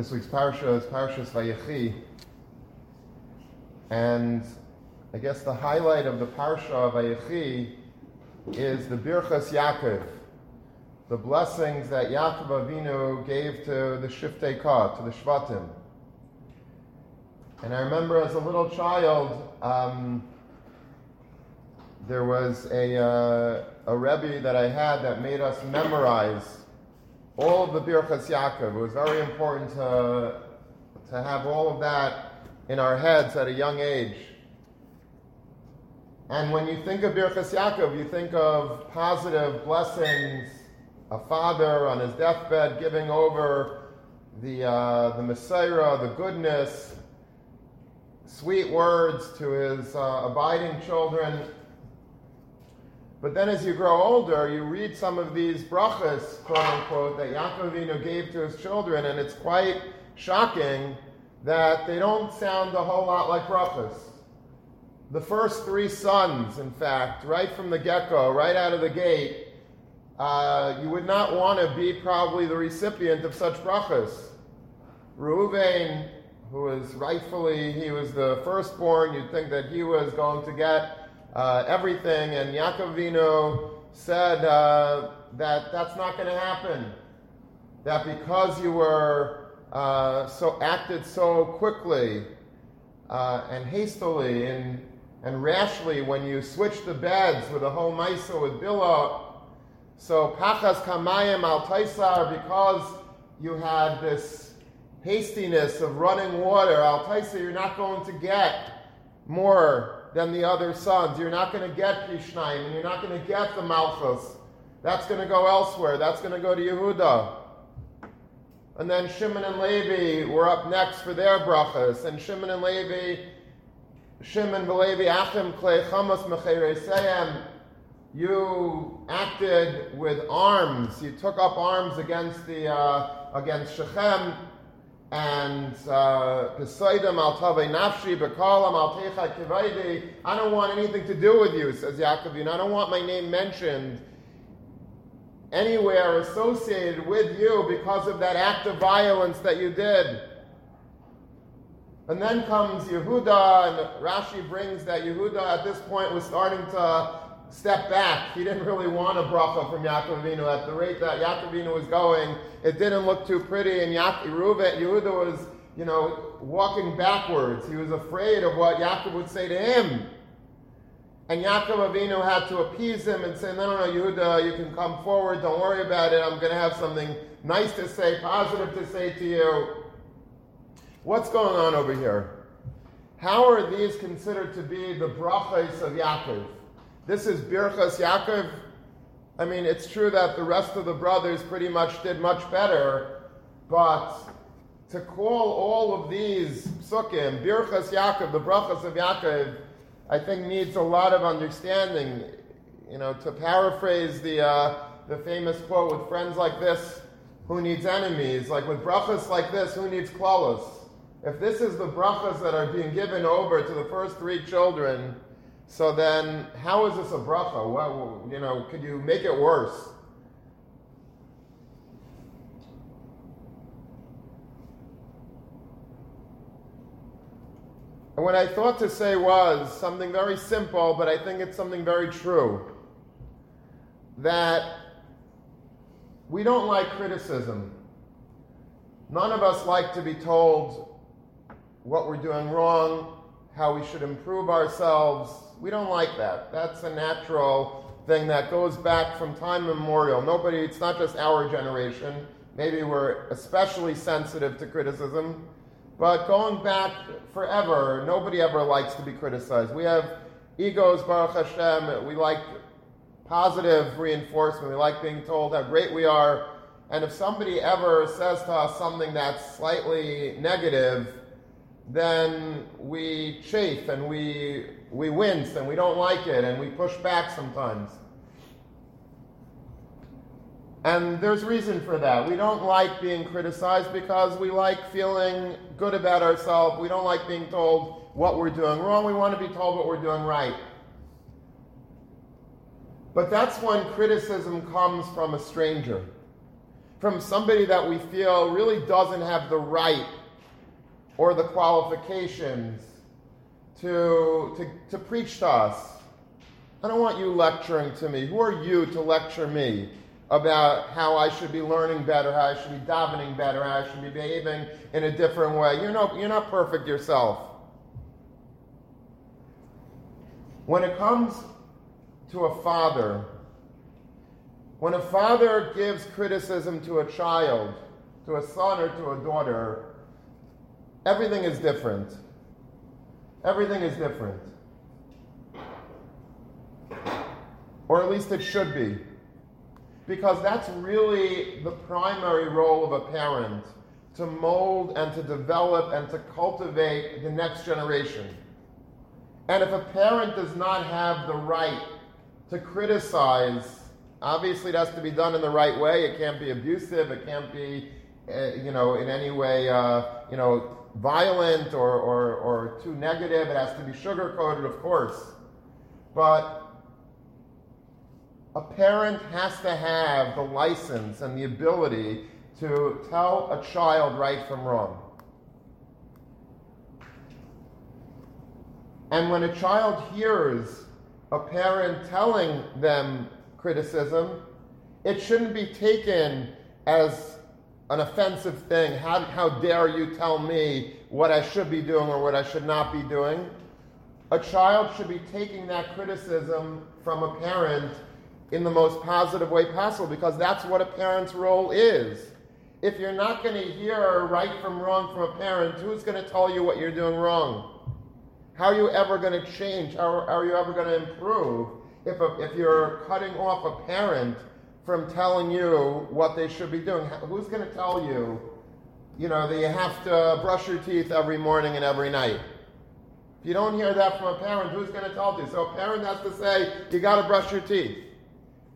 This week's parsha is Parshas Vayechi, and I guess the highlight of the parsha of Vayechi is the Birchas Yaakov, the blessings that Yaakov Avinu gave to the Shiftei Ka, to the Shvatim. And I remember as a little child, um, there was a, uh, a Rebbe that I had that made us memorize all of the Birchas Yaakov. It was very important to, to have all of that in our heads at a young age. And when you think of Birchas Yaakov, you think of positive blessings, a father on his deathbed giving over the, uh, the Messiah, the goodness, sweet words to his uh, abiding children. But then as you grow older, you read some of these brachas, quote unquote, that Yaakov Avinu gave to his children, and it's quite shocking that they don't sound a whole lot like brachas. The first three sons, in fact, right from the get-go, right out of the gate, uh, you would not want to be probably the recipient of such brachas. Reuven, who was rightfully, he was the firstborn, you'd think that he was going to get uh, everything, and Yaakov Avinu said uh, that that's not going to happen. That because you were uh, so acted so quickly uh, and hastily and, and rashly when you switched the beds with the whole Maisa with Bilah, so Pachas Kamayim Al Taisar, because you had this hastiness of running water, Al Taisar, you're not going to get more than the other sons. You're not going to get Pishnaim, and you're not going to get the Malchus. That's going to go elsewhere. That's going to go to Yehuda. And then Shimon and Levi were up next for their brachas. And Shimon and Levi, Shimon and Levi Achim Klei Chamas Mechereseyem, you acted with arms. You took up arms against the uh, against Shechem and uh, Pesaidim al tavei nafshi bekalam al techa kivaidi. I don't want anything to do with you, says Yaakov. I don't want my name mentioned anywhere associated with you because of that act of violence that you did. And then comes Yehuda, and Rashi brings that Yehuda at this point was starting to step back. He didn't really want a bracha from Yaakov Avinu. At the rate that Yaakov Avinu was going, it didn't look too pretty, and Yaakov, Yehuda was, you know, walking backwards. He was afraid of what Yaakov would say to him. And Yaakov Avinu had to appease him and say, no, no, no, Yehuda, you can come forward, don't worry about it, I'm going to have something nice to say, positive to say to you. What's going on over here? How are these considered to be the brachas of Yaakov? This is Birchas Yaakov. I mean, it's true that the rest of the brothers pretty much did much better, but to call all of these psukim, Birchas Yaakov, the brachas of Yaakov, I think needs a lot of understanding. You know, to paraphrase the, uh, the famous quote, with friends like this, who needs enemies? Like with brachas like this, who needs klalos? If this is the brachas that are being given over to the first three children, so then, how is this a bracha? What, you know, could you make it worse? And what I thought to say was something very simple, but I think it's something very true. That we don't like criticism. None of us like to be told what we're doing wrong, how we should improve ourselves. We don't like that. That's a natural thing that goes back from time immemorial. Nobody, it's not just our generation. Maybe we're especially sensitive to criticism. But going back forever, nobody ever likes to be criticized. We have egos, Baruch Hashem. We like positive reinforcement. We like being told how great we are. And if somebody ever says to us something that's slightly negative, then we chafe and we, we wince and we don't like it and we push back sometimes. And there's reason for that. We don't like being criticized because we like feeling good about ourselves. We don't like being told what we're doing wrong. We want to be told what we're doing right. But that's when criticism comes from a stranger. from somebody that we feel really doesn't have the right or the qualifications to, to, to preach to us. I don't want you lecturing to me. Who are you to lecture me about how I should be learning better, how I should be davening better, how I should be behaving in a different way? You're, you're not perfect yourself. When it comes to a father, when a father gives criticism to a child, to a son or to a daughter, everything is different. Everything is different. Or at least it should be. Because that's really the primary role of a parent to mold and to develop and to cultivate the next generation. And if a parent does not have the right to criticize, obviously it has to be done in the right way. It can't be abusive. It can't be, uh, you know, in any way, uh, you know, violent or, or, or too negative. It has to be sugar coated, of course. But a parent has to have the license and the ability to tell a child right from wrong. And when a child hears a parent telling them criticism, it shouldn't be taken as an offensive thing. How, how dare you tell me what I should be doing or what I should not be doing? A child should be taking that criticism from a parent in the most positive way possible because that's what a parent's role is. If you're not going to hear right from wrong from a parent, who's going to tell you what you're doing wrong? How are you ever going to change? How are you ever going to improve if, a, if you're cutting off a parent from telling you what they should be doing? Who's going to tell you, you know, that you have to brush your teeth every morning and every night? If you don't hear that from a parent, who's going to tell you? So a parent has to say, you got to brush your teeth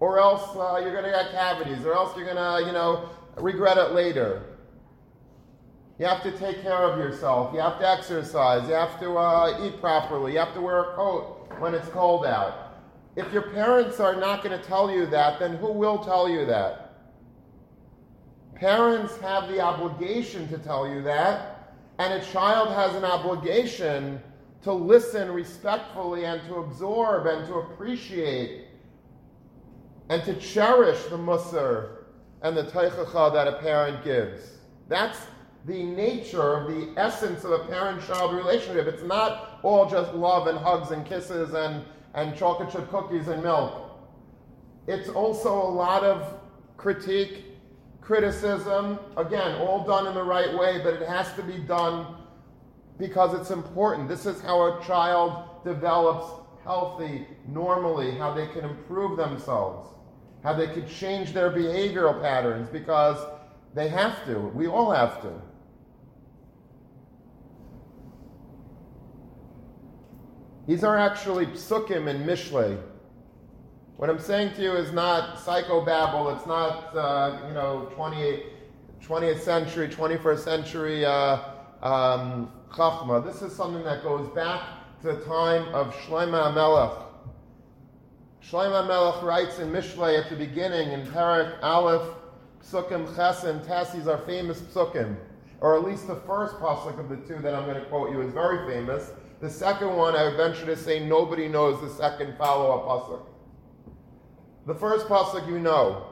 or else uh, you're going to get cavities, or else you're going to, you know, regret it later. You have to take care of yourself. You have to exercise. You have to uh, eat properly. You have to wear a coat when it's cold out. If your parents are not going to tell you that, then who will tell you that? Parents have the obligation to tell you that, and a child has an obligation to listen respectfully and to absorb and to appreciate and to cherish the musr and the teichacha that a parent gives. That's the nature, of the essence of a parent-child relationship. It's not all just love and hugs and kisses and, and chocolate chip cookies and milk. It's also a lot of critique, criticism, again, all done in the right way, but it has to be done because it's important. This is how a child develops healthy, normally, how they can improve themselves how they can change their behavioral patterns because they have to. We all have to. These are actually psukim in Mishlei. What I'm saying to you is not psychobabble. It's not, uh, you know, 28th, 20th century, 21st century uh, um, chachma. This is something that goes back to the time of Shlomo Melech. Shlomo Melech writes in Mishlei at the beginning in Parak Aleph, Psukim Ches and Tes, are famous Psukim. Or at least the first pasuk of the two that I'm going to quote you is very famous. The second one, I would venture to say, nobody knows the second follow-up pasuk. The first pasuk you know.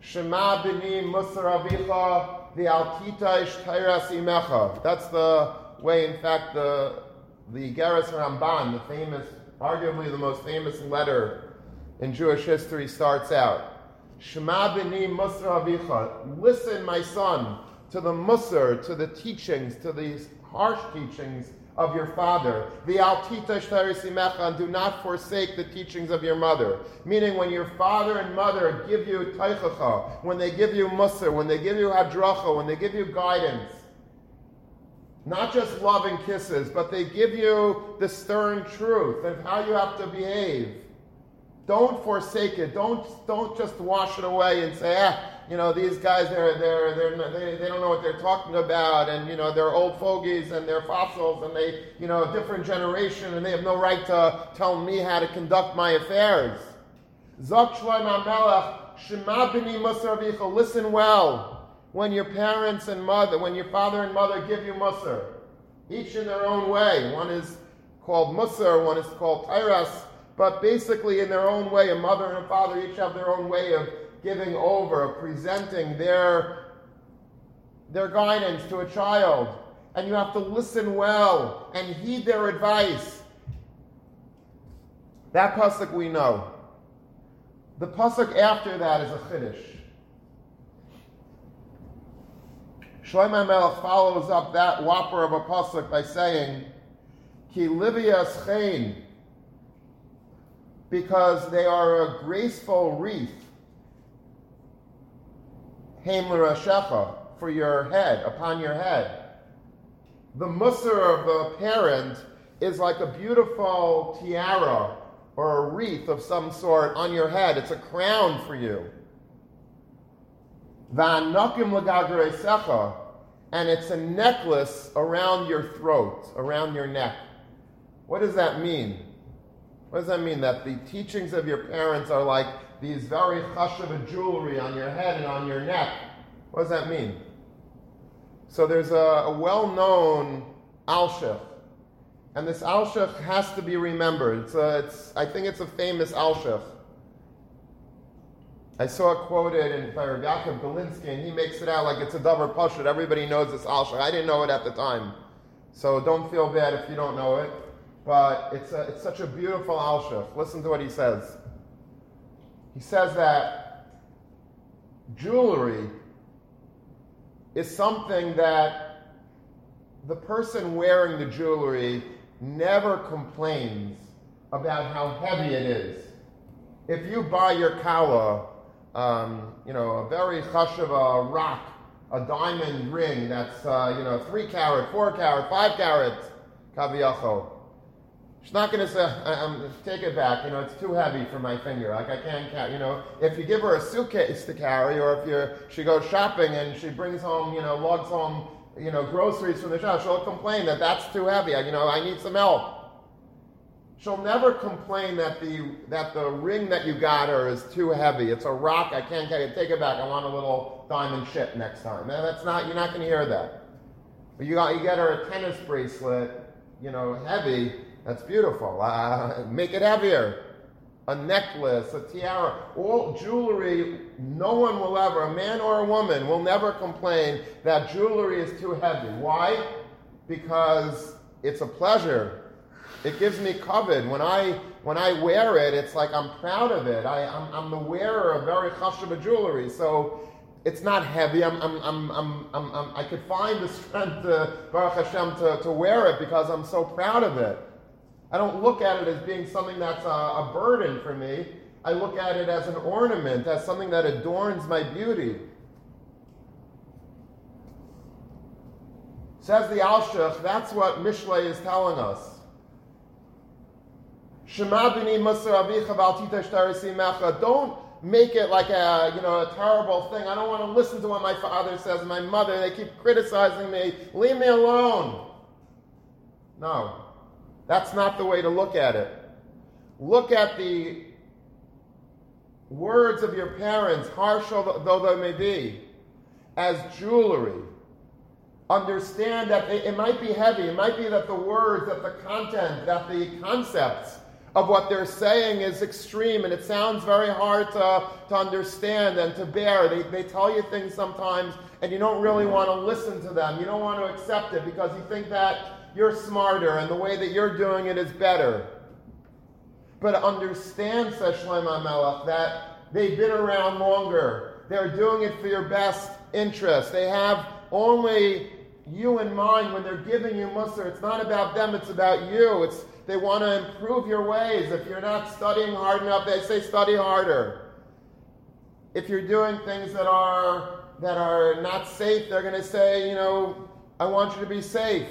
Shema b'ni musar avicha v'altita ishtayras imecha. That's the way, in fact, the the Geras Ramban, the famous, arguably the most famous letter in Jewish history starts out. Shema b'ni musar avicha. Listen, my son, to the musar, to the teachings, to these harsh teachings of your father. And do not forsake the teachings of your mother. Meaning, when your father and mother give you taichacha, when they give you musar, when they give you hadracha, when they give you guidance, not just love and kisses, but they give you the stern truth of how you have to behave. Don't forsake it. Don't, don't just wash it away and say, ah, you know, these guys, they're, they're, they're, they, they don't know what they're talking about, and, you know, they're old fogies, and they're fossils, and they, you know, a different generation, and they have no right to tell me how to conduct my affairs. Zok Shloim HaMelech, Shema b'ni musar listen well when your parents and mother, when your father and mother give you musar, each in their own way. One is called musar, one is called Tiras, but basically in their own way, a mother and a father each have their own way of giving over, presenting their, their guidance to a child. And you have to listen well and heed their advice. That pasuk we know. The pasuk after that is a chiddush. Shlomo Melech follows up that whopper of a pasuk by saying, "Ki livias chen," because they are a graceful wreath For your head, upon your head. The musr of the parent is like a beautiful tiara or a wreath of some sort on your head. It's a crown for you. And it's a necklace around your throat, around your neck. What does that mean? What does that mean? That the teachings of your parents are like these very chashuva jewelry on your head and on your neck. What does that mean? So there's a, a well-known alshich, and this alshich has to be remembered. It's, a, it's I think it's a famous alshich. I saw it quoted in by Yaakov Galinsky, and he makes it out like it's a davar pashut. Everybody knows this alshich. I didn't know it at the time, so don't feel bad if you don't know it. But it's, a, it's such a beautiful alshich. Listen to what he says. He says that jewelry is something that the person wearing the jewelry never complains about how heavy it is. If you buy your kala, um, you know, a very chashava rock, a diamond ring that's, uh, you know, three carat, four carat, five carat, kaviyachol, She's not going to say, um, take it back, you know, it's too heavy for my finger. Like, I can't carry, you know. If you give her a suitcase to carry, or if you she goes shopping and she brings home, you know, lugs home, you know, groceries from the shop, she'll complain that that's too heavy. You know, I need some help. She'll never complain that the, that the ring that you got her is too heavy. It's a rock, I can't carry it. Take it back, I want a little diamond ship next time. And that's not, you're not going to hear that. But you, got, you get her a tennis bracelet, you know, heavy, that's beautiful. Uh, make it heavier. A necklace, a tiara, all jewelry. No one will ever, a man or a woman, will never complain that jewelry is too heavy. Why? Because it's a pleasure. It gives me covet. When I when I wear it, it's like I'm proud of it. I, I'm, I'm the wearer of very chashuva jewelry. So it's not heavy. I'm, I'm, I'm, I'm, I'm, i could find the strength, to, Baruch Hashem, to, to wear it because I'm so proud of it. I don't look at it as being something that's a, a burden for me. I look at it as an ornament, as something that adorns my beauty. Says the Alshich, that's what Mishlei is telling us. Don't make it like a you know a terrible thing. I don't want to listen to what my father says, my mother. They keep criticizing me. Leave me alone. No. That's not the way to look at it. Look at the words of your parents, harsh though they may be, as jewelry. Understand that it might be heavy. It might be that the words, that the content, that the concepts of what they're saying is extreme and it sounds very hard to, to understand and to bear. They, they tell you things sometimes and you don't really want to listen to them. You don't want to accept it because you think that you're smarter and the way that you're doing it is better. But understand, says Shlomo Melech, that they've been around longer. They're doing it for your best interest. They have only you in mind when they're giving you mussar. It's not about them, it's about you. It's they want to improve your ways. If you're not studying hard enough, they say study harder. If you're doing things that are that are not safe, they're going to say, you know, I want you to be safe.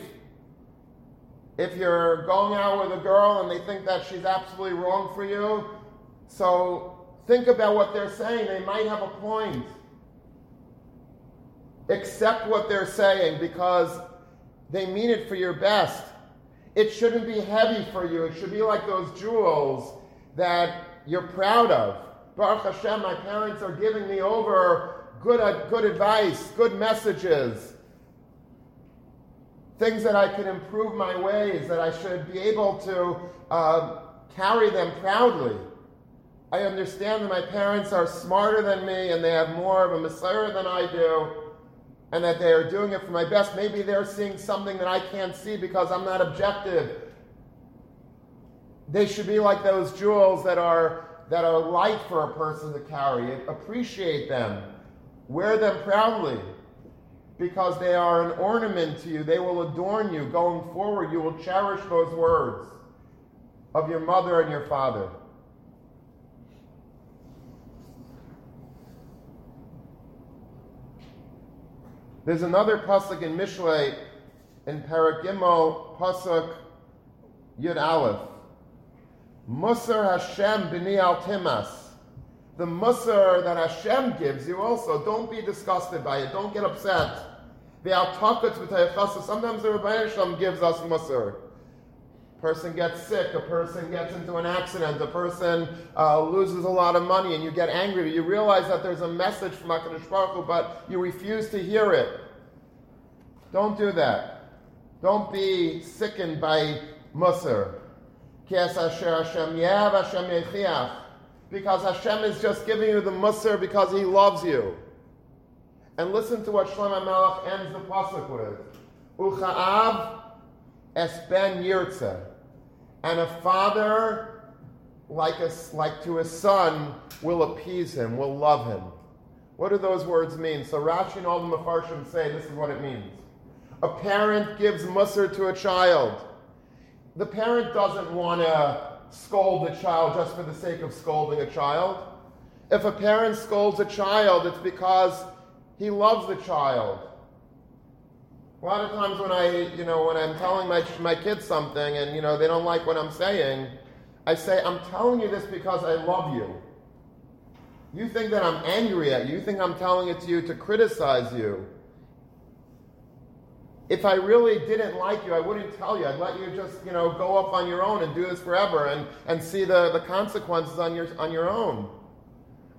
If you're going out with a girl and they think that she's absolutely wrong for you, so think about what they're saying. They might have a point. Accept what they're saying because they mean it for your best. It shouldn't be heavy for you. It should be like those jewels that you're proud of. Baruch Hashem, my parents are giving me over good, uh, good advice, good messages, things that I can improve my ways, that I should be able to uh, carry them proudly. I understand that my parents are smarter than me and they have more of a Messiah than I do, and that they are doing it for my best. Maybe they're seeing something that I can't see because I'm not objective. They should be like those jewels that are that are light for a person to carry. Appreciate them. Wear them proudly because they are an ornament to you. They will adorn you going forward. You will cherish those words of your mother and your father. There's another pasuk in Mishlei in Parak Gimel, pasuk Yud Aleph. Musar Hashem b'ni al timas. The musar that Hashem gives you also, don't be disgusted by it. Don't get upset. The al-takats Sometimes the Ribono Shel Olam gives us musar person gets sick, a person gets into an accident, a person uh, loses a lot of money, and you get angry. You realize that there's a message from HaKadosh Baruch Hu, but you refuse to hear it. Don't do that. Don't be sickened by Musar. Because Hashem is just giving you the Musar because He loves you. And listen to what Shlomo Melech ends the pasuk with. Ucha'av es ben yirtzeh and a father, like, a, like to a son, will appease him, will love him. What do those words mean? So Rashi and all the Mefarshim say this is what it means. A parent gives musr to a child. The parent doesn't want to scold the child just for the sake of scolding a child. If a parent scolds a child, it's because he loves the child. A lot of times when I, you know, when I'm telling my, my kids something and, you know, they don't like what I'm saying, I say, I'm telling you this because I love you. You think that I'm angry at you. You think I'm telling it to you to criticize you. If I really didn't like you, I wouldn't tell you. I'd let you just, you know, go off on your own and do this forever and, and see the, the consequences on your, on your own.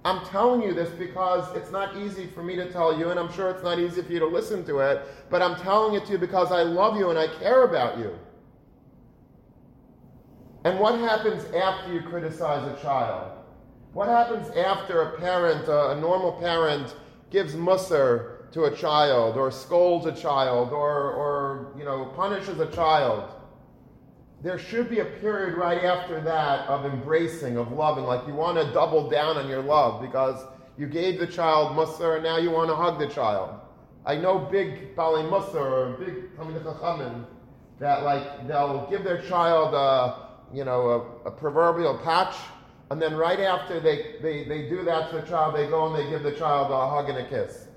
I'm telling you this because it's not easy for me to tell you, and I'm sure it's not easy for you to listen to it, but I'm telling it to you because I love you and I care about you. And what happens after you criticize a child? What happens after a parent, uh, a, normal parent, gives musr to a child, or scolds a child, or, or you know, punishes a child? There should be a period right after that of embracing, of loving. Like you want to double down on your love because you gave the child musar and now you want to hug the child. I know big Bali Musar or big Talmid Chachamim that like they'll give their child a, you know, a, a, proverbial patch and then right after they, they, they do that to the child, they go and they give the child a hug and a kiss.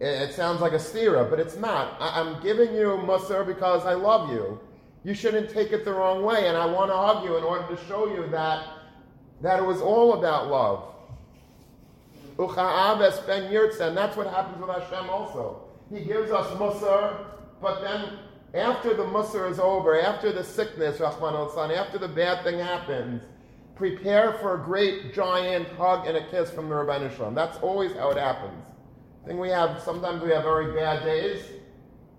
It, it sounds like a stira, but it's not. I, I'm giving you musar because I love you you shouldn't take it the wrong way. And I want to argue in order to show you that, that it was all about love. Ucha'aves ben yirtza, and that's what happens with Hashem also. He gives us musar, but then after the musar is over, after the sickness, Rahman al after the bad thing happens, prepare for a great giant hug and a kiss from the Ribono Shel Olam. That's always how it happens. I think we have, sometimes we have very bad days,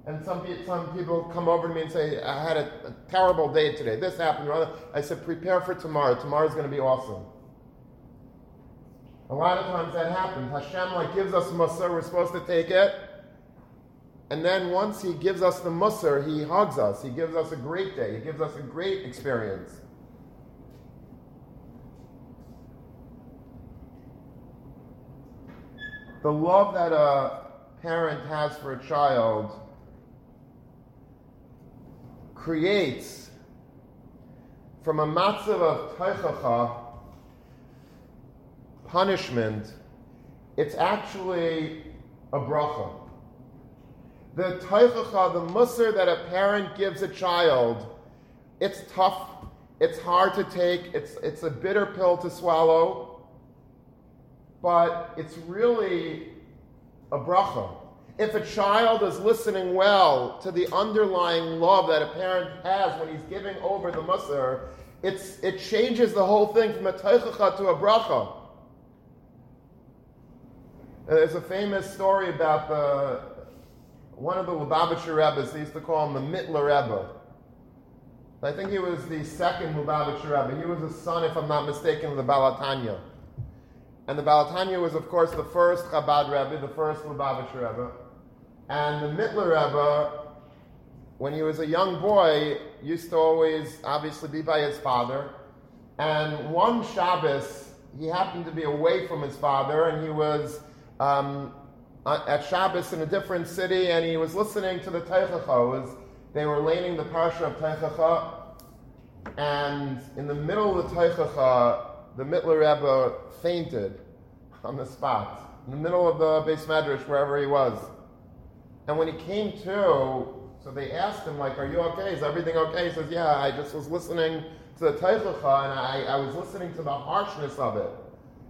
and some, some people come over to me and say, I had a, a terrible day today. This happened. I said, prepare for tomorrow. Tomorrow's going to be awesome. A lot of times that happens. Hashem like gives us musar, we're supposed to take it. And then once he gives us the musar, he hugs us. He gives us a great day. He gives us a great experience. The love that a parent has for a child creates from a matzav of taichacha, punishment, it's actually a bracha. The taichacha, the musr that a parent gives a child, it's tough, it's hard to take, it's, it's a bitter pill to swallow, but it's really a bracha if a child is listening well to the underlying love that a parent has when he's giving over the musr, it's, it changes the whole thing from a teichacha to a bracha. Uh, there's a famous story about the one of the Lubavitcher Rebbe's. They used to call him the Mittler Rebbe. I think he was the second Lubavitcher Rebbe. He was a son, if I'm not mistaken, of the Baal HaTanya. And the Baal HaTanya was, of course, the first Chabad Rebbe, the first Lubavitcher Rebbe. And the Mittler Rebbe, when he was a young boy, used to always, obviously, be by his father. And one Shabbos, he happened to be away from his father, and he was um, at Shabbos in a different city, and he was listening to the Teichacha. They were laning the parsha of Teichacha, and in the middle of the Teichacha, the Mittler Rebbe fainted on the spot, in the middle of the beis medrash, wherever he was. And when he came to, so they asked him, like, are you okay? Is everything okay? He says, yeah, I just was listening to the Teichacha, and I, I was listening to the harshness of it.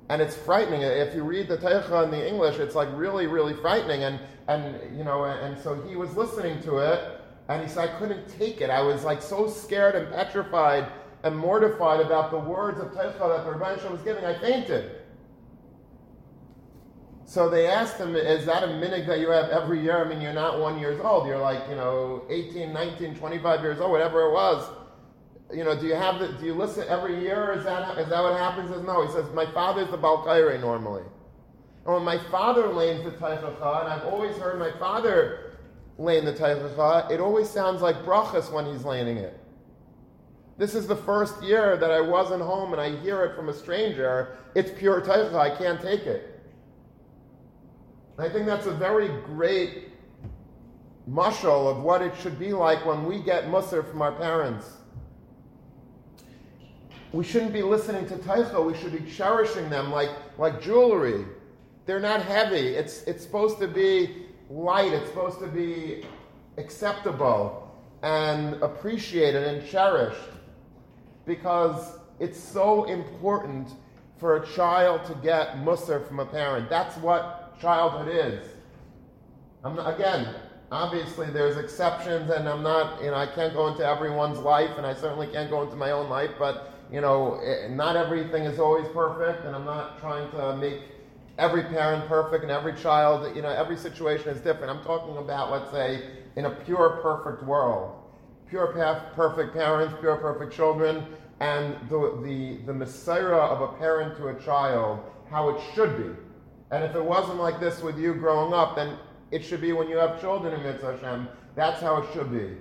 And it's frightening. If you read the Teichacha in the English, it's like really, really frightening. And, and you know, and, so he was listening to it, and he said, I couldn't take it. I was like so scared and petrified and mortified about the words of Teicha that the Rebbe was giving, I fainted. So they asked him, is that a minig that you have every year? I mean, you're not one years old. You're like, you know, 18, 19, 25 years old, whatever it was. You know, do you have the, do you listen every year? Is that, is that what happens? He says, no. He says, my father's the Balkaire normally. And when my father lays the Teichacha, and I've always heard my father lay in the Teichacha, it always sounds like brachas when he's laying it. This is the first year that I wasn't home and I hear it from a stranger. It's pure taicha. I can't take it. I think that's a very great mushal of what it should be like when we get musr from our parents. We shouldn't be listening to taicha. We should be cherishing them like, like jewelry. They're not heavy. It's, it's supposed to be light. It's supposed to be acceptable and appreciated and cherished because it's so important for a child to get musr from a parent. That's what childhood is. Not, again, obviously there's exceptions, and I'm not, you know, I can't go into everyone's life, and I certainly can't go into my own life, but, you know, it, not everything is always perfect, and I'm not trying to make every parent perfect and every child, you know, every situation is different. I'm talking about, let's say, in a pure, perfect world pure, perfect parents, pure, perfect children, and the, the, the Messiah of a parent to a child, how it should be. And if it wasn't like this with you growing up, then it should be when you have children in Mitzvah Hashem. That's how it should be.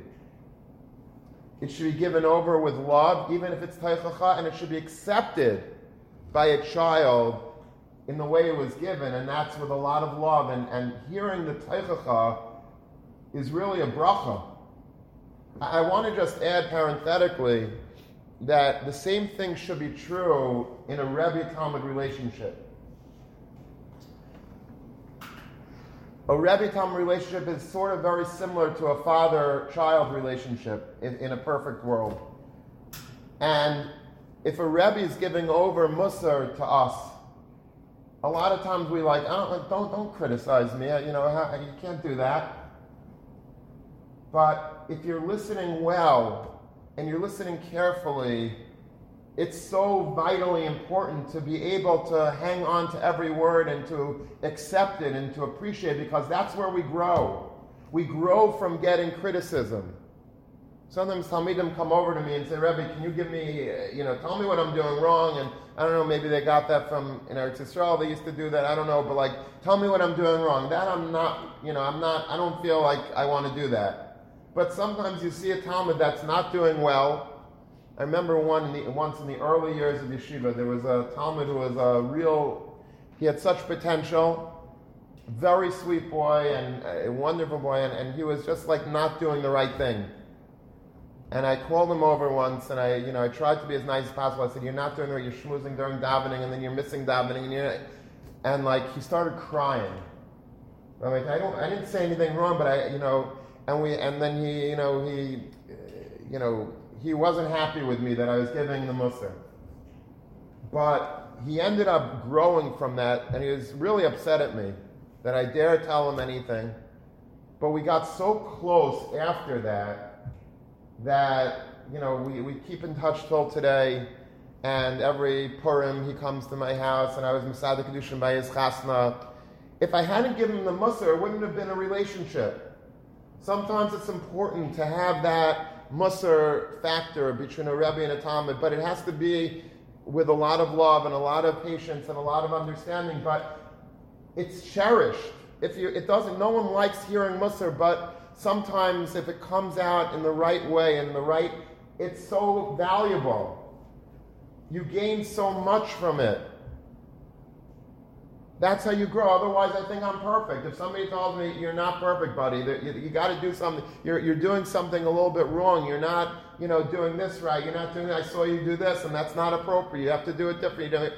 It should be given over with love, even if it's taichacha, and it should be accepted by a child in the way it was given, and that's with a lot of love. And, and hearing the taichacha is really a bracha. I want to just add parenthetically that the same thing should be true in a Rebbe Talmud relationship. A Rebbe Talmud relationship is sort of very similar to a father child relationship in, in, a perfect world. And if a Rebbe is giving over Musar to us, a lot of times we like, oh, don't, don't, don't criticize me, you know, you can't do that. But if you're listening well and you're listening carefully, it's so vitally important to be able to hang on to every word and to accept it and to appreciate it because that's where we grow. We grow from getting criticism. Sometimes Talmidim come over to me and say, Rebbe, can you give me, you know, tell me what I'm doing wrong? And I don't know, maybe they got that from in Eretz Yisrael. They used to do that. I don't know, but like, tell me what I'm doing wrong. That I'm not, you know, I'm not. I don't feel like I want to do that. But sometimes you see a Talmud that's not doing well. I remember one the, once in the early years of yeshiva, there was a Talmud who was a real, he had such potential, very sweet boy and a wonderful boy, and, and he was just like not doing the right thing. And I called him over once, and I, you know, I tried to be as nice as possible. I said, "You're not doing the right. You're schmoozing during davening, and then you're missing davening, and you're," and like he started crying. I'm like, I don't, I didn't say anything wrong, but I, you know, and we and then he you know he you know he wasn't happy with me that I was giving the Musar. But he ended up growing from that, and he was really upset at me that I dare tell him anything. But we got so close after that that you know we, we keep in touch till today. And every Purim he comes to my house, and I was Mesader Kiddushin by his chasna If I hadn't given him the Musar, it wouldn't have been a relationship. Sometimes it's important to have that Musar factor between a Rebbe and a Talmud, but it has to be with a lot of love and a lot of patience and a lot of understanding, but it's cherished. If you, it doesn't, no one likes hearing Musar, but sometimes if it comes out in the right way, in the right, it's so valuable. You gain so much from it. That's how you grow. Otherwise, I think I'm perfect. If somebody tells me you're not perfect, buddy, you, you got to do something. You're, you're doing something a little bit wrong. You're not, you know, doing this right. You're not doing. I saw you do this, and that's not appropriate. You have to do it differently.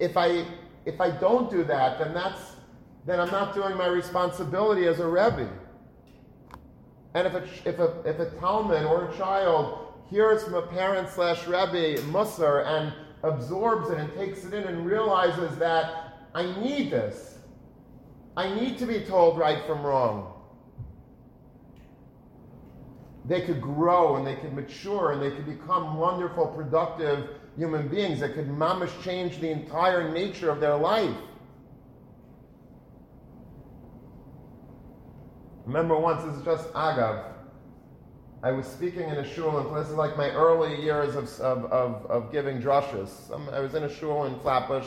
If I if I don't do that, then that's then I'm not doing my responsibility as a rebbe. And if a if a if a talmud or a child hears from a parent slash rebbe musar and absorbs it and takes it in and realizes that I need this. I need to be told right from wrong. They could grow and they could mature and they could become wonderful, productive human beings that could mamish change the entire nature of their life. Remember once, this is just Agav. I was speaking in a shul, and this is like my early years of, of, of, of giving drushes. I was in a shul in Flatbush,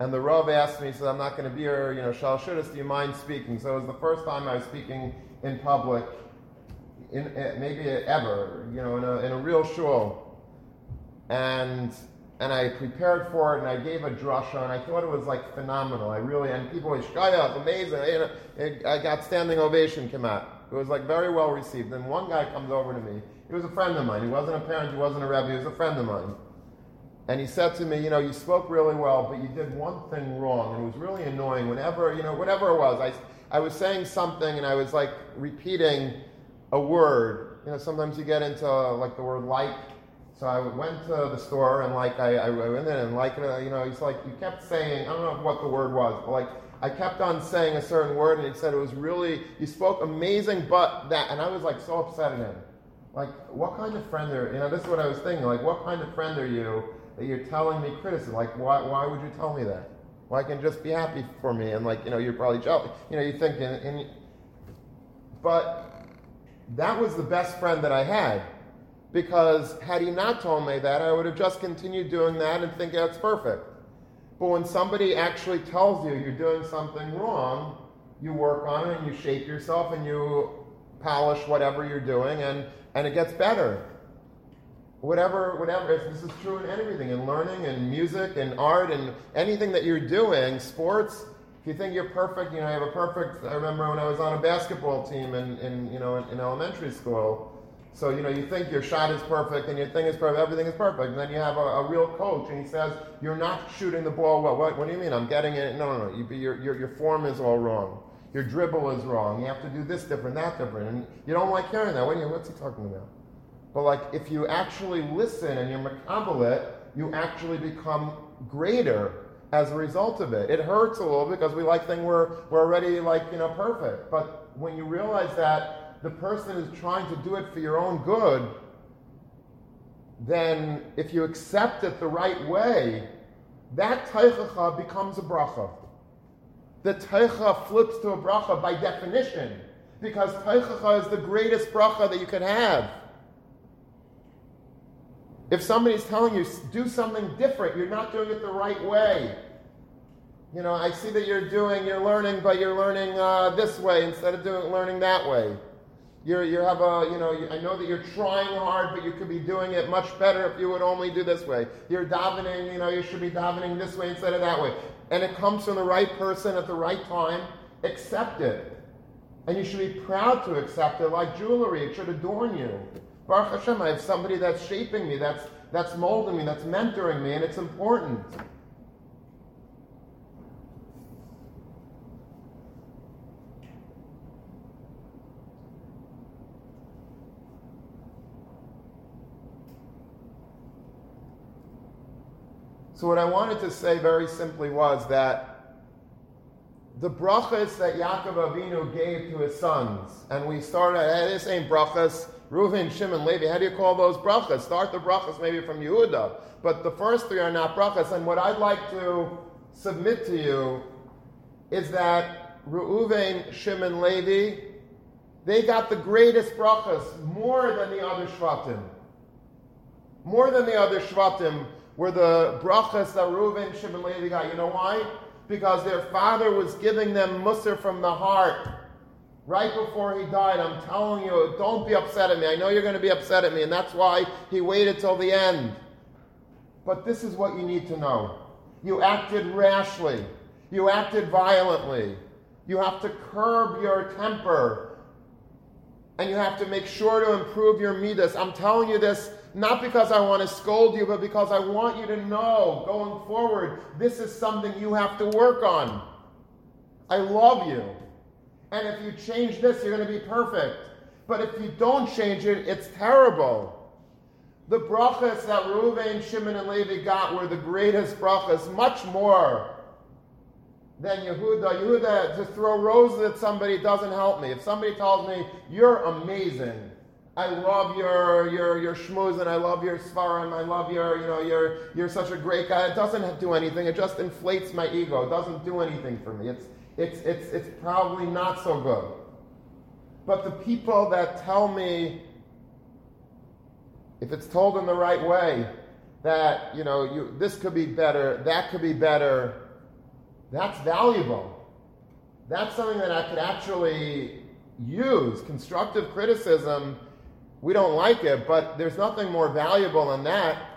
and the Rav asked me, he said, I'm not going to be here, you know, Shal Shudas, do you mind speaking? So it was the first time I was speaking in public, in, eh, maybe ever, you know, in a, in a real shul. And, and I prepared for it, and I gave a drasha, and I thought it was like phenomenal. I really, and people were, Shkaya, amazing. You know, it, I got standing ovation came out. It was like very well received. And one guy comes over to me. He was a friend of mine. He wasn't a parent, he wasn't a rabbi, he was a friend of mine. And he said to me, you know, you spoke really well, but you did one thing wrong, and it was really annoying. Whenever, you know, whatever it was, I, I was saying something, and I was like repeating a word. You know, sometimes you get into like the word like. So I went to the store, and like I, I went in, and like, uh, you know, he's like, you kept saying, I don't know what the word was, but like, I kept on saying a certain word, and he said it was really, you spoke amazing, but that, and I was like so upset at him. Like, what kind of friend are you you? know, this is what I was thinking. Like, what kind of friend are you that you're telling me criticism. Like, why, why would you tell me that? Why well, can just be happy for me? And like, you know, you're probably jealous. You know, you think, and, and, but that was the best friend that I had. Because had he not told me that, I would have just continued doing that and think that's perfect. But when somebody actually tells you you're doing something wrong, you work on it and you shape yourself and you polish whatever you're doing and, and it gets better whatever, whatever. This is true in everything, in learning, and music, and art, and anything that you're doing. Sports. If you think you're perfect, you know, you have a perfect. I remember when I was on a basketball team in, in you know, in, in elementary school. So, you know, you think your shot is perfect and your thing is perfect, everything is perfect. And then you have a, a real coach and he says, You're not shooting the ball well. What, what do you mean? I'm getting it. No, no, no. You, your, your, your form is all wrong. Your dribble is wrong. You have to do this different, that different. And you don't like hearing that. What you, what's he talking about? But like if you actually listen and you're it, you actually become greater as a result of it. It hurts a little because we like things we're, we're already like, you know, perfect. But when you realize that the person is trying to do it for your own good, then if you accept it the right way, that teichacha becomes a bracha. The teicha flips to a bracha by definition, because teichacha is the greatest bracha that you can have. If somebody's telling you, do something different, you're not doing it the right way. You know, I see that you're doing, you're learning, but you're learning uh, this way instead of doing learning that way. You're, you have a, you know, I know that you're trying hard, but you could be doing it much better if you would only do this way. You're davening, you know, you should be davening this way instead of that way. And it comes from the right person at the right time. Accept it. And you should be proud to accept it like jewelry. It should adorn you. Baruch Hashem, I have somebody that's shaping me, that's, that's molding me, that's mentoring me, and it's important. So, what I wanted to say very simply was that the brachas that Yaakov Avinu gave to his sons, and we started, this ain't brachas, Reuven, Shimon, Levi, how do you call those brachas? Start the brachas maybe from Yehuda, but the first three are not brachas. And what I'd like to submit to you is that Reuven, Shimon, Levi, they got the greatest brachas, more than the other Shvatim. More than the other Shvatim were the brachas that Reuven, Shimon, Levi got. You know why? Because their father was giving them musr from the heart. Right before he died, I'm telling you, don't be upset at me. I know you're going to be upset at me, and that's why he waited till the end. But this is what you need to know. You acted rashly. You acted violently. You have to curb your temper. And you have to make sure to improve your midas. I'm telling you this not because I want to scold you, but because I want you to know going forward, this is something you have to work on. I love you. And if you change this, you're going to be perfect. But if you don't change it, it's terrible. The brachas that Reuven, Shimon, and Levi got were the greatest brachas, much more than Yehuda. Yehuda, to throw roses at somebody doesn't help me. If somebody tells me, you're amazing, I love your your your shmooze and I love your svarim. I love your you know you're you're such a great guy. It doesn't do anything. It just inflates my ego. It doesn't do anything for me. It's it's it's it's probably not so good. But the people that tell me if it's told in the right way, that, you know, you, this could be better, that could be better, that's valuable. That's something that I could actually use. Constructive criticism, we don't like it, but there's nothing more valuable than that.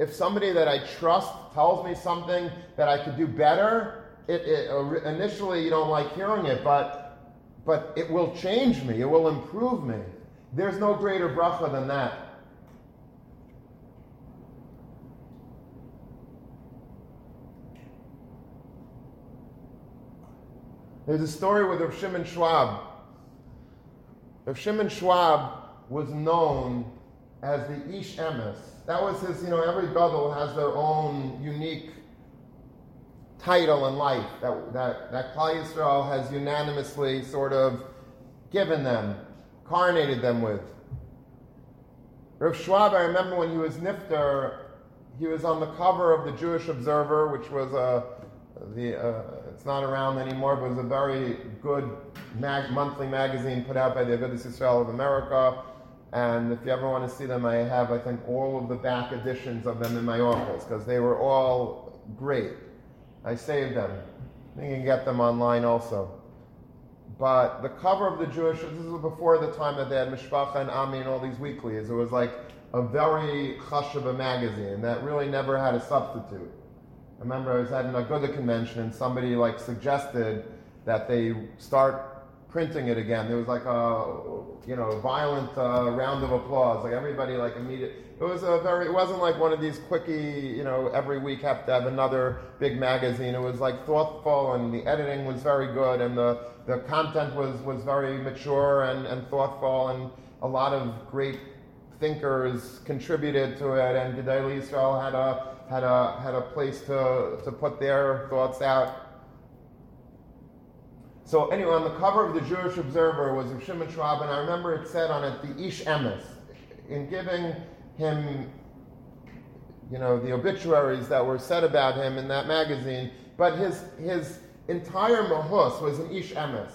If somebody that I trust tells me something that I could do better, it, it, initially you don't like hearing it, but, but it will change me, it will improve me. There's no greater bracha than that. There's a story with Rav Shimon Schwab. Rav Shimon Schwab was known as the Ish Emes. That was his, you know, every gadol has their own unique title in life that, that, that Klal Yisrael has unanimously sort of given them, coronated them with. Rav Schwab, I remember when he was Nifter, he was on the cover of the Jewish Observer, which was a, the, uh, it's not around anymore, but it was a very good mag- monthly magazine put out by the Agudas Yisrael of America. And if you ever want to see them, I have, I think, all of the back editions of them in my office because they were all great. I saved them. You can get them online also. But the cover of the Jewish, this was before the time that they had Mishpacha and Ami and all these weeklies. It was like a very hush of a magazine that really never had a substitute. I remember I was at an Aguda convention and somebody like suggested that they start printing it again. There was like a you know violent uh, round of applause. Like everybody like immediate. It was a very. It wasn't like one of these quickie. You know, every week have to have another big magazine. It was like thoughtful and the editing was very good and the the content was was very mature and, and thoughtful and a lot of great thinkers contributed to it. And Agudas Yisrael had a had a, had a place to, to put their thoughts out. So anyway, on the cover of the Jewish Observer was Shimon Schwab, and I remember it said on it, the Ish Emes. In giving him, you know, the obituaries that were said about him in that magazine, but his, his entire mahus was an Ish Emes.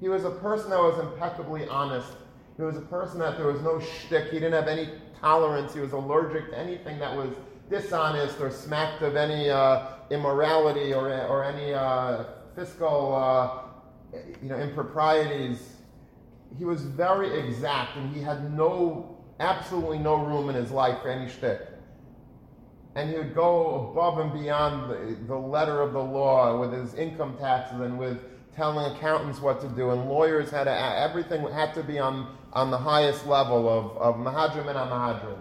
He was a person that was impeccably honest. He was a person that there was no shtick. He didn't have any tolerance. He was allergic to anything that was dishonest or smacked of any uh, immorality or, or any uh, fiscal uh, you know, improprieties. He was very exact and he had no, absolutely no room in his life for any shtick. And he would go above and beyond the, the letter of the law with his income taxes and with telling accountants what to do, and lawyers had to, everything had to be on, on the highest level of, of Mahadrim and Amahadrim.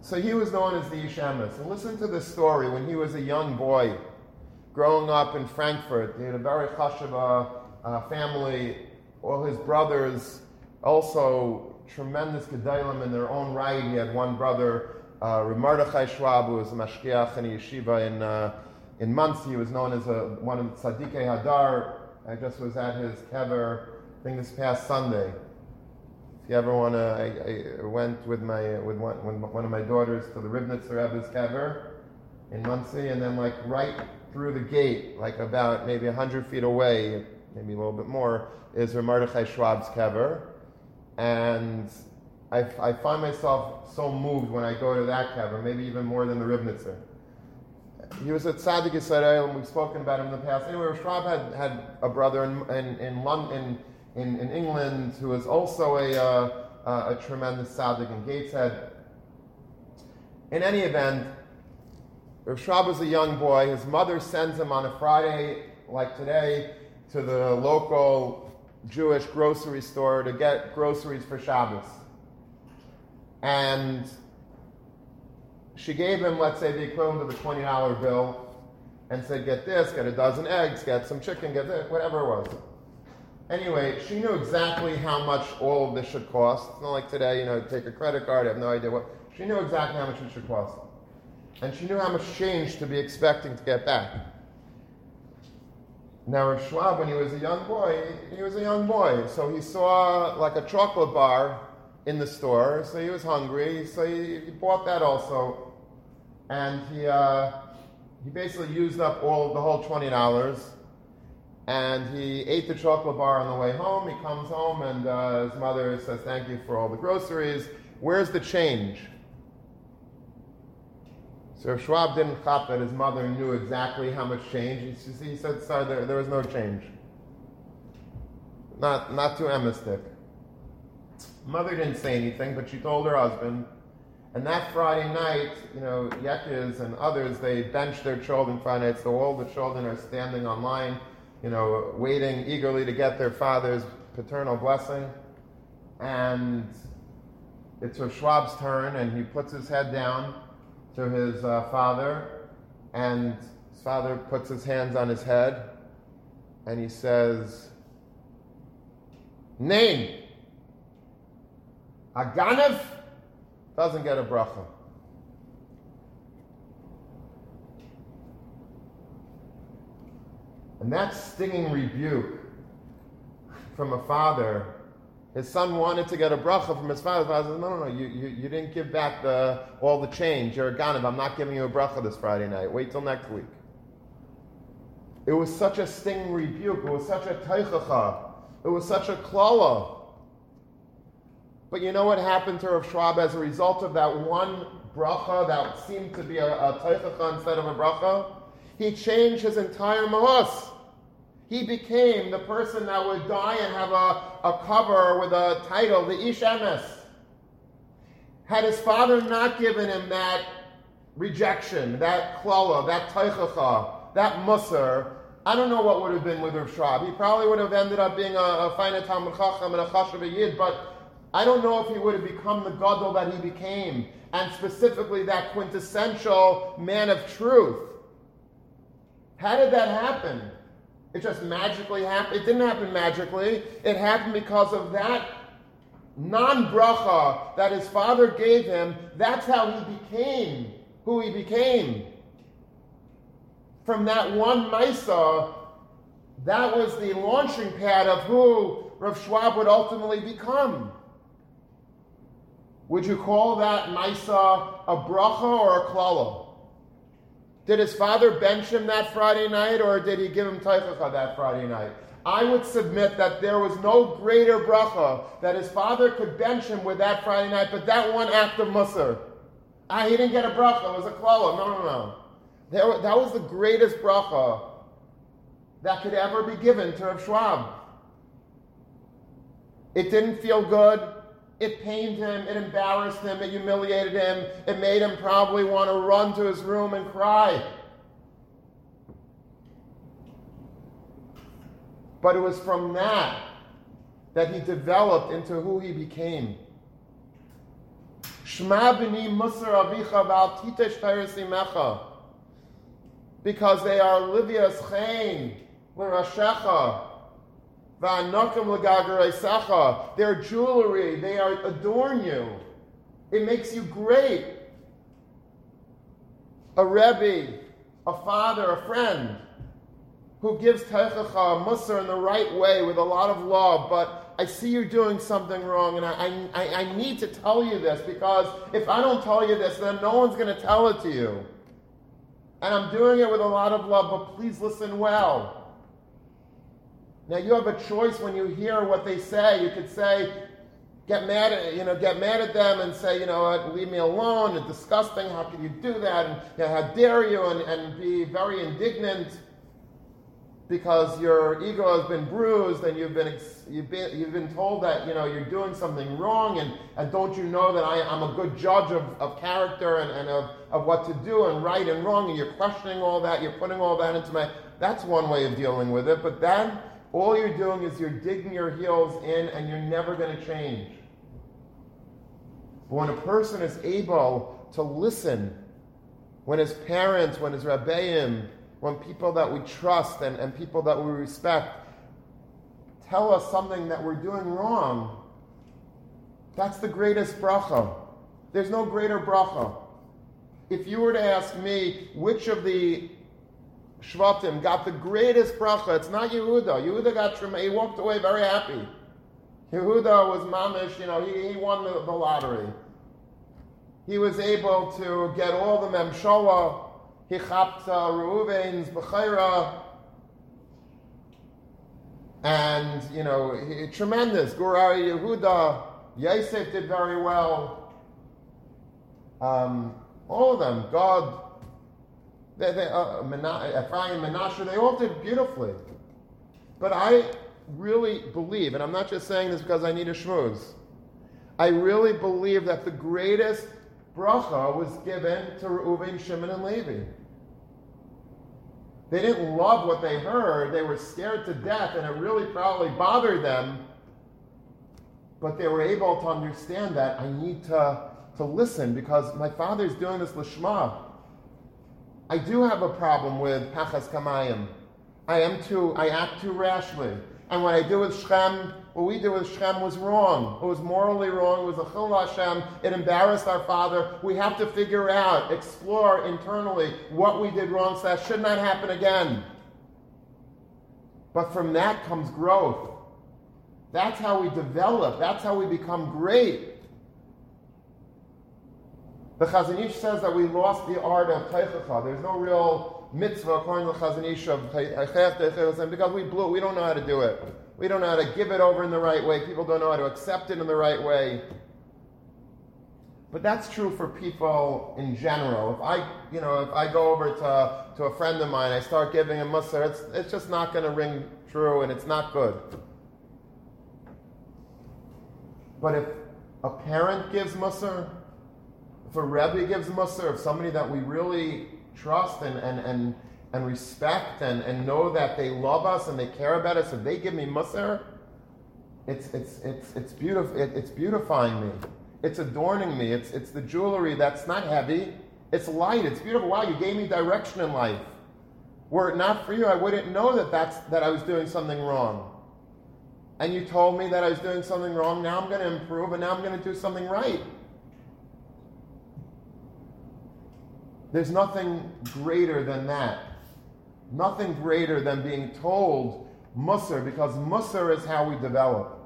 So he was known as the Ish And listen to this story when he was a young boy growing up in Frankfurt. He had a very chashava uh, family. All his brothers also tremendous gedolim in their own right. He had one brother, uh, Mordechai Schwab, who was a mashgiach in a yeshiva in, uh, in Monsey. He was known as a, one of the Tzadikei Hadar. I just was at his kever, I think this past Sunday If you ever want to, I, I, went with my with one, one of my daughters to the Ribnitzer Rebbe's kever in Monsey, and then like right through the gate, like about maybe 100 feet away, maybe a little bit more, is Rav Mordechai Schwab's kever. And I, I find myself so moved when I go to that kever, maybe even more than the Ribnitzer. He was at Tzaddik Yisrael, and we've spoken about him in the past. Anyway, Schwab had, had a brother in, in, in, London, in, in England who was also a, uh, uh, a tremendous tzaddik in Gateshead. In any event, Rav Schwab was a young boy. His mother sends him on a Friday, like today, to the local Jewish grocery store to get groceries for Shabbos. And she gave him, let's say, the equivalent of a $20 bill and said, get this, get a dozen eggs, get some chicken, get this, whatever it was. Anyway, she knew exactly how much all of this should cost. It's not like today, you know, take a credit card, I have no idea what. She knew exactly how much it should cost. And she knew how much change to be expecting to get back. Now, Schwab, when he was a young boy, he was a young boy, so he saw like a chocolate bar in the store, so he was hungry, so he, he bought that also. And he, uh, he basically used up all the whole $20 and he ate the chocolate bar on the way home. He comes home, and uh, his mother says, Thank you for all the groceries. Where's the change? So Schwab didn't cop that his mother knew exactly how much change. He, he said, Sorry, there, there was no change. Not, not too emesdik. Mother didn't say anything, but she told her husband. And that Friday night, you know, Yekkes and others, they benched their children Friday night, so all the children are standing online you know, waiting eagerly to get their father's paternal blessing. And it's Schwab's turn, and he puts his head down to his uh, father, and his father puts his hands on his head, and he says, Name. Aganav doesn't get a bracha. And that stinging rebuke from a father, his son wanted to get a bracha from his father. His father says, No, no, no, you, you, you didn't give back the, all the change. You're a ganav. I'm not giving you a bracha this Friday night. Wait till next week. It was such a stinging rebuke. It was such a teichacha. It was such a klala. But you know what happened to Rav Schwab as a result of that one bracha that seemed to be a, a teichacha instead of a bracha? He changed his entire mahos. He became the person that would die and have a, a cover with a title, the Ish Emes. Had his father not given him that rejection, that klala, that teichacha, that musar, I don't know what would have been with Rav Schwab. He probably would have ended up being a, a fine Talmud Chacham and a Chashav Yid, but I don't know if he would have become the Gadol that he became, and specifically that quintessential man of truth. How did that happen? It just magically happened. It didn't happen magically. It happened because of that non bracha that his father gave him. That's how he became who he became. From that one Misa, that was the launching pad of who Rav Schwab would ultimately become. Would you call that Misa a bracha or a klala? Did his father bench him that Friday night, or did he give him teichacha that Friday night? I would submit that there was no greater bracha that his father could bench him with that Friday night, but that one act of musar. Ah, he didn't get a bracha, it was a klala. No, no, no. That, that was the greatest bracha that could ever be given to Rav Schwab. It didn't feel good. It pained him, it embarrassed him, it humiliated him, it made him probably want to run to his room and cry. But it was from that that he developed into who he became. Because they are livyas chen, their jewelry, they are, adorn you. It makes you great. A Rebbe, a father, a friend, who gives Teichacha Musar in the right way with a lot of love, but I see you're doing something wrong, and I, I, I need to tell you this because if I don't tell you this, then no one's going to tell it to you. And I'm doing it with a lot of love, but please listen well. Now you have a choice when you hear what they say. You could say, get mad at you know, get mad at them and say, you know, what, leave me alone, it's disgusting, how can you do that? And you know, how dare you? And, and be very indignant because your ego has been bruised and you've been, you've been, you've been told that you know, you're doing something wrong. And, and don't you know that I, am a good judge of, of character and, and of, of what to do and right and wrong? And you're questioning all that, you're putting all that into my... That's one way of dealing with it, but then all you're doing is you're digging your heels in and you're never going to change. But when a person is able to listen, when his parents, when his rabbeim, when people that we trust and, and people that we respect tell us something that we're doing wrong, that's the greatest bracha. There's no greater bracha. If you were to ask me which of the Shvatim got the greatest bracha, it's not Yehuda. Yehuda got Shema. He walked away very happy. Yehuda was mamish, you know, he, he won the, the lottery. He was able to get all the memshala Hichapta Reuven's Bechora. And, you know, he, tremendous. Gur Aryeh Yehuda, Yosef did very well. Um, all of them, God, they, they, uh, Ephraim, Menashe, they all did beautifully. But I really believe, and I'm not just saying this because I need a schmooze, I really believe that the greatest bracha was given to Reuven, Shimon, and Levi. They didn't love what they heard. They were scared to death, and it really probably bothered them. But they were able to understand that I need to, to listen because my father's doing this lishma. I do have a problem with pachaz kamayim. I am too, I act too rashly. And what I do with Shem, what we did with Shem was wrong. It was morally wrong. It was a chillul Hashem. It embarrassed our father. We have to figure out, explore internally what we did wrong so that should not happen again. But from that comes growth. That's how we develop. That's how we become great. The Chazon Ish says that we lost the art of Teichacha. There's no real mitzvah according to the Chazon Ish of because we blew, we don't know how to do it. We don't know how to give it over in the right way. People don't know how to accept it in the right way. But that's true for people in general. If I, you know, if I go over to, to a friend of mine, I start giving him mussar, it's, it's just not going to ring true and it's not good. But if a parent gives mussar, a rebbe gives mussar, if somebody that we really trust and, and, and, and respect and, and know that they love us and they care about us, if they give me musar, it's, it's, it's, it's, beautif- it, it's beautifying me. It's adorning me. It's, it's the jewelry that's not heavy. It's light. It's beautiful. Wow, you gave me direction in life. Were it not for you, I wouldn't know that, that's, that I was doing something wrong. And you told me that I was doing something wrong. Now I'm going to improve and now I'm going to do something right. There's nothing greater than that. Nothing greater than being told Musar, because Musar is how we develop.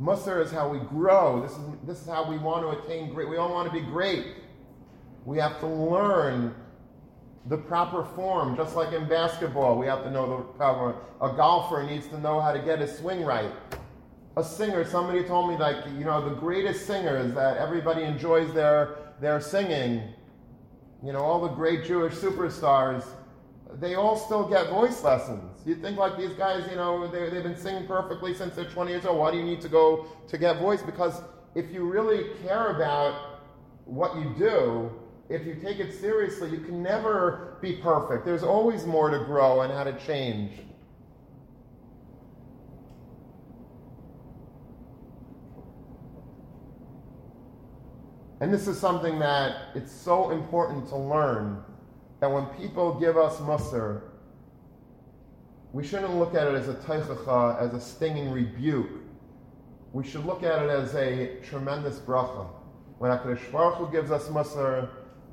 Musar is how we grow. This is, this is how we want to attain great. We all want to be great. We have to learn the proper form, just like in basketball. We have to know the proper. A golfer needs to know how to get his swing right. A singer, somebody told me like, you know, the greatest singers that everybody enjoys their, their singing you know, all the great Jewish superstars, they all still get voice lessons. You think like these guys, you know, they, they've been singing perfectly since they're 20 years old. Why do you need to go to get voice? Because if you really care about what you do, if you take it seriously, you can never be perfect. There's always more to grow and how to change. And this is something that it's so important to learn that when people give us musr, we shouldn't look at it as a teichacha, as a stinging rebuke. We should look at it as a tremendous bracha. When HaKadosh Baruch Hu gives us musr,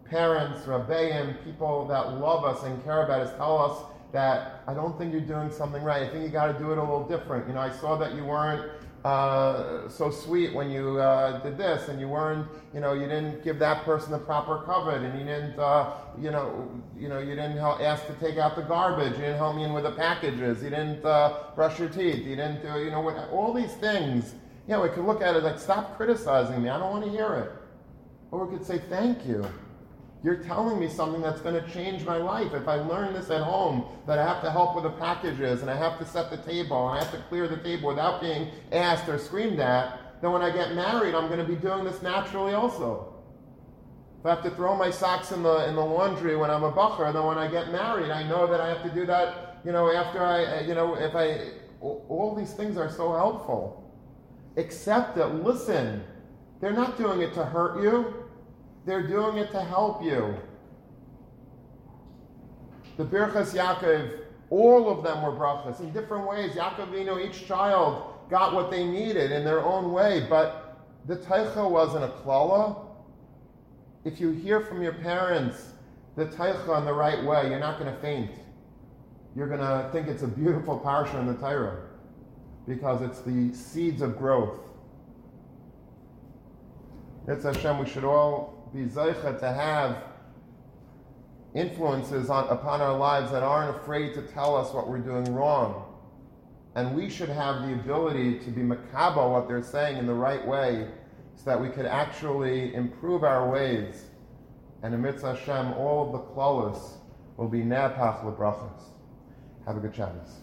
parents, rabbeim, people that love us and care about us tell us that I don't think you're doing something right. I think you got to do it a little different. You know, I saw that you weren't uh, so sweet when you uh, did this, and you weren't, you know, you didn't give that person the proper cover, and you didn't, uh, you know, you know, you didn't help, ask to take out the garbage, you didn't help me in with the packages, you didn't uh, brush your teeth, you didn't do, you know, what, all these things. Yeah, we could look at it like, stop criticizing me, I don't want to hear it. Or we could say, thank you. You're telling me something that's going to change my life. If I learn this at home, that I have to help with the packages and I have to set the table and I have to clear the table without being asked or screamed at, then when I get married, I'm going to be doing this naturally also. If I have to throw my socks in the in the laundry when I'm a bacher, then when I get married, I know that I have to do that. You know, after I, uh, you know, if I, all these things are so helpful. Accept that. Listen, they're not doing it to hurt you. They're doing it to help you. The Birchas Yaakov, all of them were brachas in different ways. Yaakov, you know, each child got what they needed in their own way, but the teicha wasn't a klala. If you hear from your parents the teicha in the right way, you're not going to faint. You're going to think it's a beautiful parsha in the Torah because it's the seeds of growth. It's Hashem, we should all be zeicha to have influences on, upon our lives that aren't afraid to tell us what we're doing wrong. And we should have the ability to be mekabel what they're saying in the right way so that we could actually improve our ways. And amidst Hashem, all of the klolos will be ne'apach lebrachas. Have a good Shabbos.